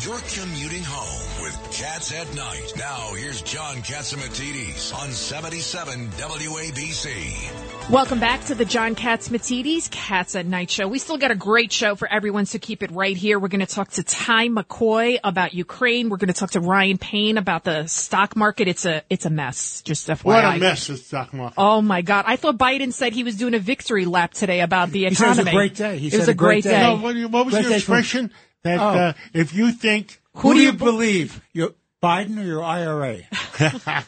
You're commuting home with Cats at Night. Now, here's John Catsimatidis on 77 WABC. Welcome back to the John Catsimatidis Cats at Night show. We still got a great show for everyone, so keep it right here. We're going to talk to Ty McCoy about Ukraine. We're going to talk to Ryan Payne about the stock market. It's a it's a mess. Just FYI. What a mess the stock market. Oh my God! I thought Biden said he was doing a victory lap today about the He economy. said it was a great day. He it said was a a great great day. day. No, what, what was Great your day for- expression? That Oh. uh, if you think Who do you believe? Your Biden or your IRA?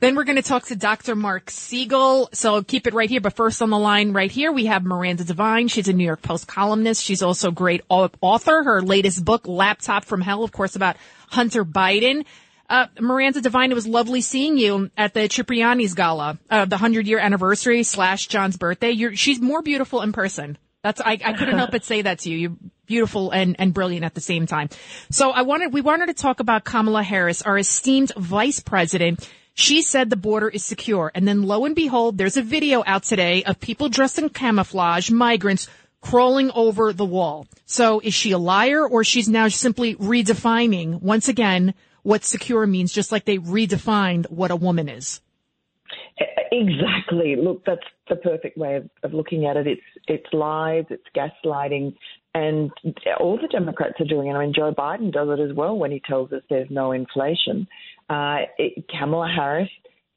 Then we're going to talk to Dr. Mark Siegel. So keep it right here. But first on the line right here, we have Miranda Devine. She's a New York Post columnist. She's also a great author. Her latest book, Laptop from Hell, of course, about Hunter Biden. Uh, Miranda Devine, it was lovely seeing you at the Cipriani's Gala, uh, the 100 year anniversary slash John's birthday. You're, she's more beautiful in person. That's, I, I couldn't help but say that to you. You're beautiful and, and brilliant at the same time. So I wanted, we wanted to talk about Kamala Harris, our esteemed vice president. She said the border is secure. And then lo and behold, there's a video out today of people dressed in camouflage, migrants, crawling over the wall. So is she a liar or she's now simply redefining once again what secure means, just like they redefined what a woman is? Exactly. Look, that's the perfect way of, of looking at it. It's it's lies, it's gaslighting, and all the Democrats are doing it. I mean, Joe Biden does it as well when he tells us there's no inflation. Uh, it, Kamala Harris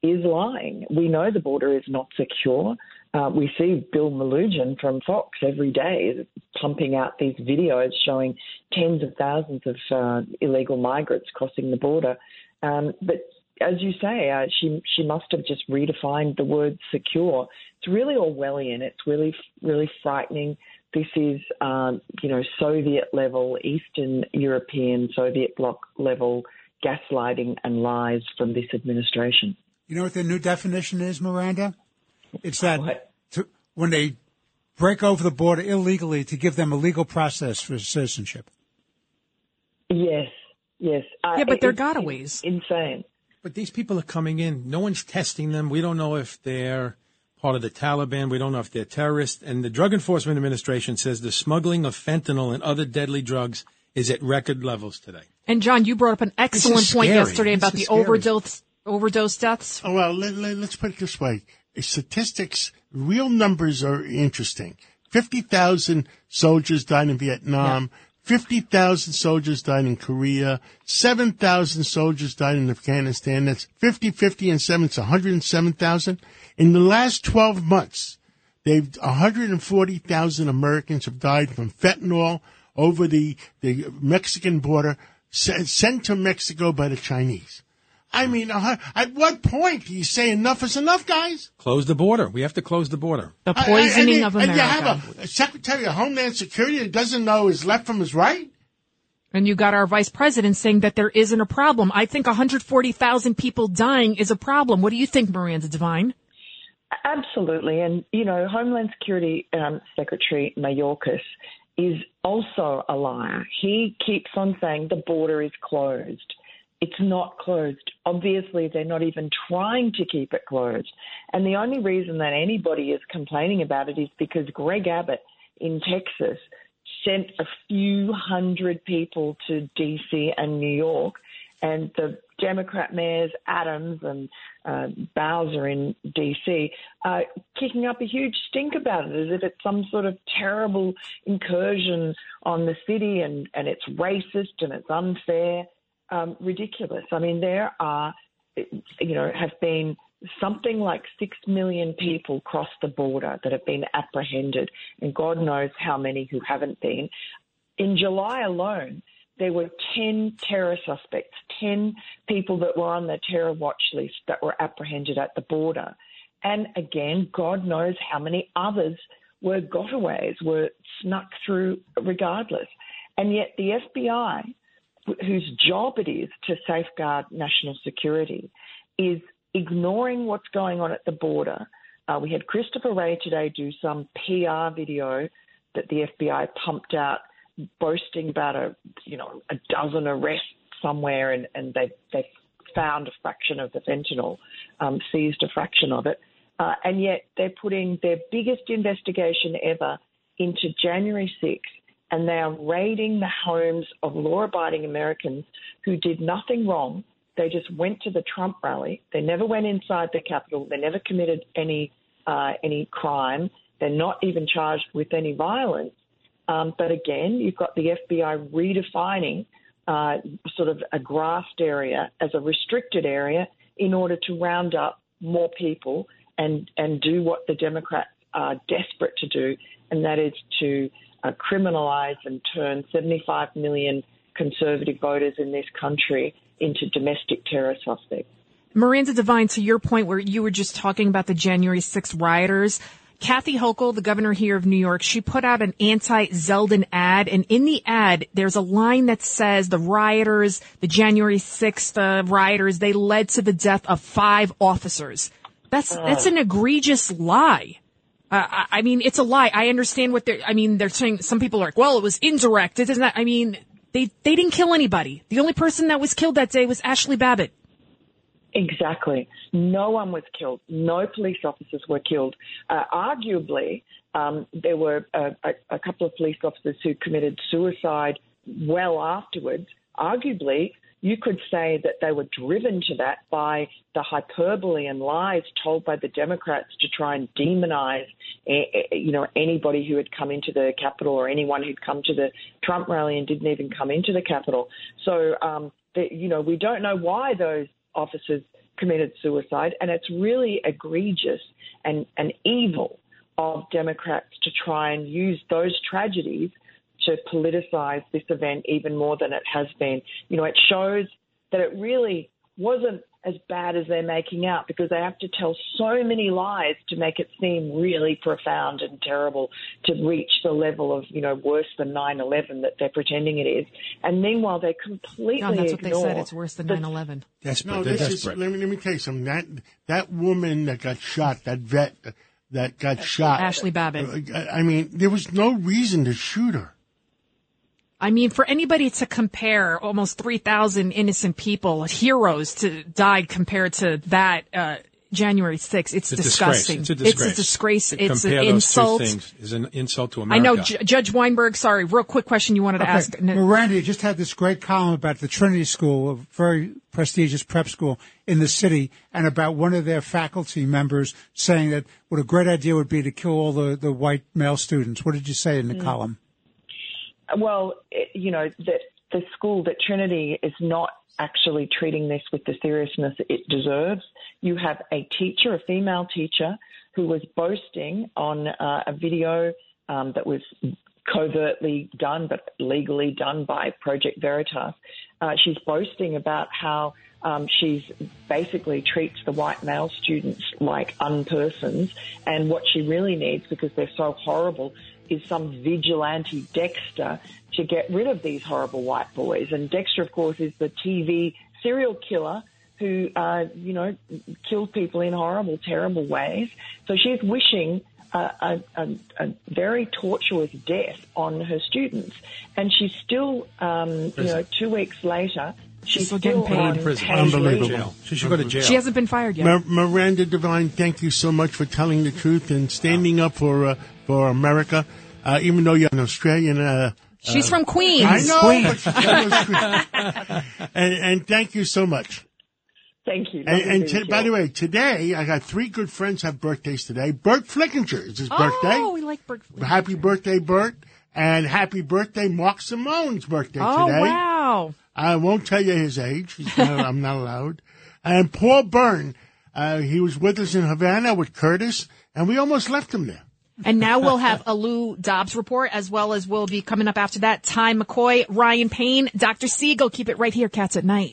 is lying. We know the border is not secure. Uh, we see Bill Melugin from Fox every day pumping out these videos showing tens of thousands of uh, illegal migrants crossing the border. Um, but as you say, uh, she she must have just redefined the word secure. It's really Orwellian. It's really really frightening. This is um, you know Soviet level, Eastern European Soviet bloc level gaslighting and lies from this administration. You know what the new definition is, Miranda? It's that to, when they break over the border illegally to give them a legal process for citizenship. Yes, yes. Uh, Yeah, but they're it's- gotaways. Insane. But these people are coming in. No one's testing them. We don't know if they're part of the Taliban. We don't know if they're terrorists. And the Drug Enforcement Administration says the smuggling of fentanyl and other deadly drugs is at record levels today. And John, you brought up an excellent point yesterday This about the scary. overdose overdose deaths. Oh, well, let, let, us put it this way. Statistics, real numbers are interesting. 50,000 soldiers died in Vietnam. 50,000 soldiers died in Korea. 7,000 soldiers died in Afghanistan. That's 50, 50, and 7. It's 107,000. In the last 12 months, they've 140,000 Americans have died from fentanyl over the, the Mexican border, sent to Mexico by the Chinese. I mean, uh, at what point do you say enough is enough, guys? Close the border. We have to close the border. The I- I- poisoning and, of and you have a, a Secretary of Homeland Security that doesn't know his left from his right? And you got our vice president saying that there isn't a problem. I think 140,000 people dying is a problem. What do you think, Miranda Devine? Absolutely. And, you know, Homeland Security um, Secretary Mayorkas is also a liar. He keeps on saying the border is closed. It's not closed. Obviously, they're not even trying to keep it closed. And the only reason that anybody is complaining about it is because Greg Abbott in Texas sent a few hundred people to DC and New York, and the Democrat mayors Adams and uh, Bowser in DC are kicking up a huge stink about it, as if it's some sort of terrible incursion on the city and, and it's racist and it's unfair. Um, ridiculous. I mean, there are, you know, have been something like six million people cross the border that have been apprehended, and God knows how many who haven't been. In July alone, there were 10 terror suspects, 10 people that were on the terror watch list that were apprehended at the border. And again, God knows how many others were gotaways, were snuck through regardless. And yet the FBI, whose job it is to safeguard national security, is ignoring what's going on at the border. Uh, we had Christopher Wray today do some PR video that the FBI pumped out, boasting about a you know a dozen arrests somewhere, and, and they they found a fraction of the fentanyl, um, seized a fraction of it, uh, and yet they're putting their biggest investigation ever into January 6th and they are raiding the homes of law abiding Americans who did nothing wrong. They just went to the Trump rally. They never went inside the Capitol. They never committed any uh, any crime. They're not even charged with any violence. Um, but again, you've got the FBI redefining uh, sort of a grassed area as a restricted area in order to round up more people and, and do what the Democrats are desperate to do, and that is to uh, criminalize and turn 75 million conservative voters in this country into domestic terror suspects. Miranda Devine, to your point where you were just talking about the January 6th rioters, Kathy Hochul, the governor here of New York, she put out an anti-Zeldin ad, and in the ad, there's a line that says the rioters, the January 6th uh, rioters, they led to the death of five officers. That's that's an egregious lie. Uh, I, mean, it's a lie. I understand what they're. I mean, they're saying some people are like, well, it was indirect. It isn't. I mean, they they didn't kill anybody. The only person that was killed that day was Ashley Babbitt. Exactly. No one was killed. No police officers were killed. Uh, arguably, um, there were a, a, a couple of police officers who committed suicide well afterwards. Arguably, you could say that they were driven to that by the hyperbole and lies told by the Democrats to try and demonize, eh, eh, you know, anybody who had come into the Capitol or anyone who'd come to the Trump rally and didn't even come into the Capitol. So, um, the, you know, we don't know why those officers committed suicide, and it's really egregious and, and evil of Democrats to try and use those tragedies to politicize this event even more than it has been. You know, it shows that it really wasn't as bad as they're making out because they have to tell so many lies to make it seem really profound and terrible to reach the level of, you know, worse than 9-11 that they're pretending it is. And meanwhile, they completely No, that's what they said. It's worse than the 9/11. Desperate. No, They're this is, let me, let me tell you something. That, that woman that got shot, that vet that got shot. Ashley Babbitt. uh, I mean, there was no reason to shoot her. I mean, for anybody to compare almost 3,000 innocent people, heroes, to died compared to that, uh, January 6th, it's, It's disgusting. disgrace. It's a disgrace. It's a disgrace. To It's an compare those insult. two things is an insult to America. I know, J- Judge Weinberg, sorry, real quick question you wanted to ask. Okay. Miranda, just had this great column about the Trinity School, a very prestigious prep school in the city, and about one of their faculty members saying that what a great idea would be to kill all the, the white male students. What did you say in the column? Well, it, you know, that the school, that Trinity is not actually treating this with the seriousness it deserves. You have a teacher, a female teacher, who was boasting on uh, a video um, that was covertly done but legally done by Project Veritas. Uh, she's boasting about how um, she's basically treats the white male students like unpersons, and what she really needs, because they're so horrible, is some vigilante Dexter to get rid of these horrible white boys. And Dexter, of course, is the TV serial killer who, uh, you know, kills people in horrible, terrible ways. So she's wishing a, a, a, a very tortuous death on her students. And she's still, um, you know, two weeks later, she's still getting paid. on Prison. Unbelievable. Jail. She should go to jail. She hasn't been fired yet. Mir- Miranda Devine, thank you so much for telling the truth and standing up for uh, for America, uh, even though you're an Australian. Uh, She's from Queens. I know, Queen. but she's from Australia. and, and thank you so much. Thank you. And, Lovely and to t- by the way, today I got three good friends have birthdays today. Burt Flickinger is his Oh, birthday. Oh, we like Berg. Happy birthday, Burt! And happy birthday, Mark Simone's birthday Oh, today. Oh wow. I won't tell you his age. He's not, I'm not allowed. And Paul Byrne, uh, he was with us in Havana with Curtis, and we almost left him there. And now we'll have a Lou Dobbs report, as well as we'll be coming up after that. Ty McCoy, Ryan Payne, Dr. Siegel. Keep it right here, Cats at Night.